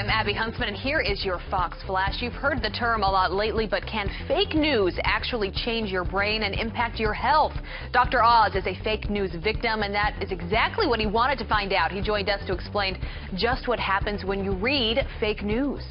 I'm Abby Huntsman, and here is your Fox Flash. You've heard the term a lot lately, but can fake news actually change your brain and impact your health? Dr. Oz is a fake news victim, and that is exactly what he wanted to find out. He joined us to explain just what happens when you read fake news.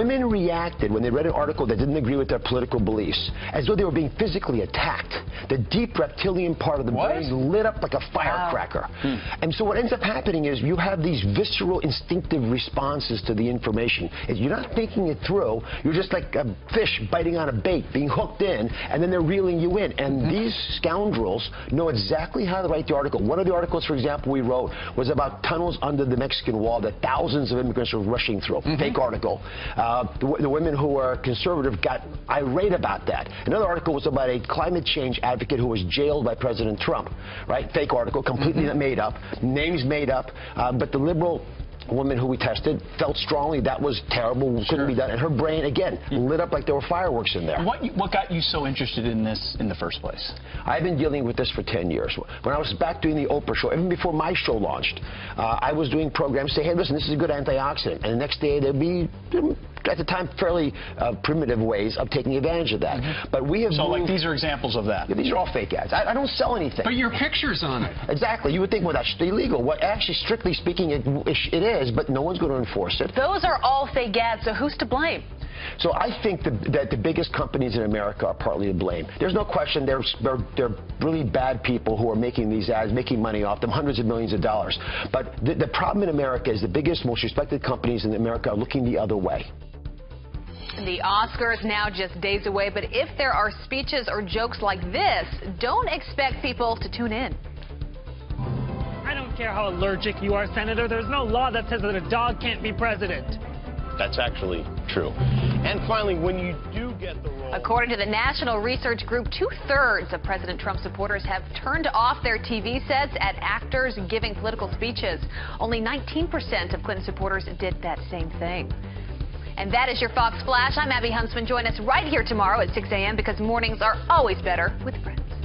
Women reacted when they read an article that didn't agree with their political beliefs, as though they were being physically attacked. The deep reptilian part of the What? brain lit up like a firecracker. Hmm. And so what ends up happening is you have these visceral, instinctive responses to the information. If You're not thinking it through. You're just like a fish biting on a bait, being hooked in, and then they're reeling you in. And hmm. these scoundrels know exactly how to write the article. One of the articles, for example, we wrote was about tunnels under the Mexican wall that thousands of immigrants were rushing through. Mm-hmm. Fake article. Uh, the, w- the women who were conservative got irate about that. Another article was about a climate change advocate who was jailed by President Trump. Right? Fake article, completely made up, names made up. Uh, but the liberal woman who we tested felt strongly that was terrible, couldn't be done. And her brain, again, lit up like there were fireworks in there. What, what got you so interested in this in the first place? I've been dealing with this for 10 years. When I was back doing the Oprah show, even before my show launched, uh, I was doing programs say, hey, listen, this is a good antioxidant. And the next day there'd be, at the time, fairly uh, primitive ways of taking advantage of that. But we have So, like, these are examples of that. Yeah, these are all fake ads. I, I don't sell anything. But your picture's on it. Exactly. You would think, well, that's illegal. What actually, strictly speaking, it, it is, but no one's going to enforce it. Those are all fake ads, so who's to blame? So I think the, that the biggest companies in America are partly to blame. There's no question they're, they're, they're really bad people who are making these ads, making money off them, hundreds of millions of dollars. But the, the problem in America is the biggest, most respected companies in America are looking the other way. The Oscars now just days away, but if there are speeches or jokes like this, don't expect people to tune in. I don't care how allergic you are, Senator. There's no law that says that a dog can't be president. That's actually true. And finally, when you do get the role. According to the National Research Group, two-thirds of President Trump supporters have turned off their TV sets at actors giving political speeches. Only 19% of Clinton supporters did that same thing. And that is your Fox Flash. I'm Abby Huntsman. Join us right here tomorrow at 6 a.m. because mornings are always better with friends.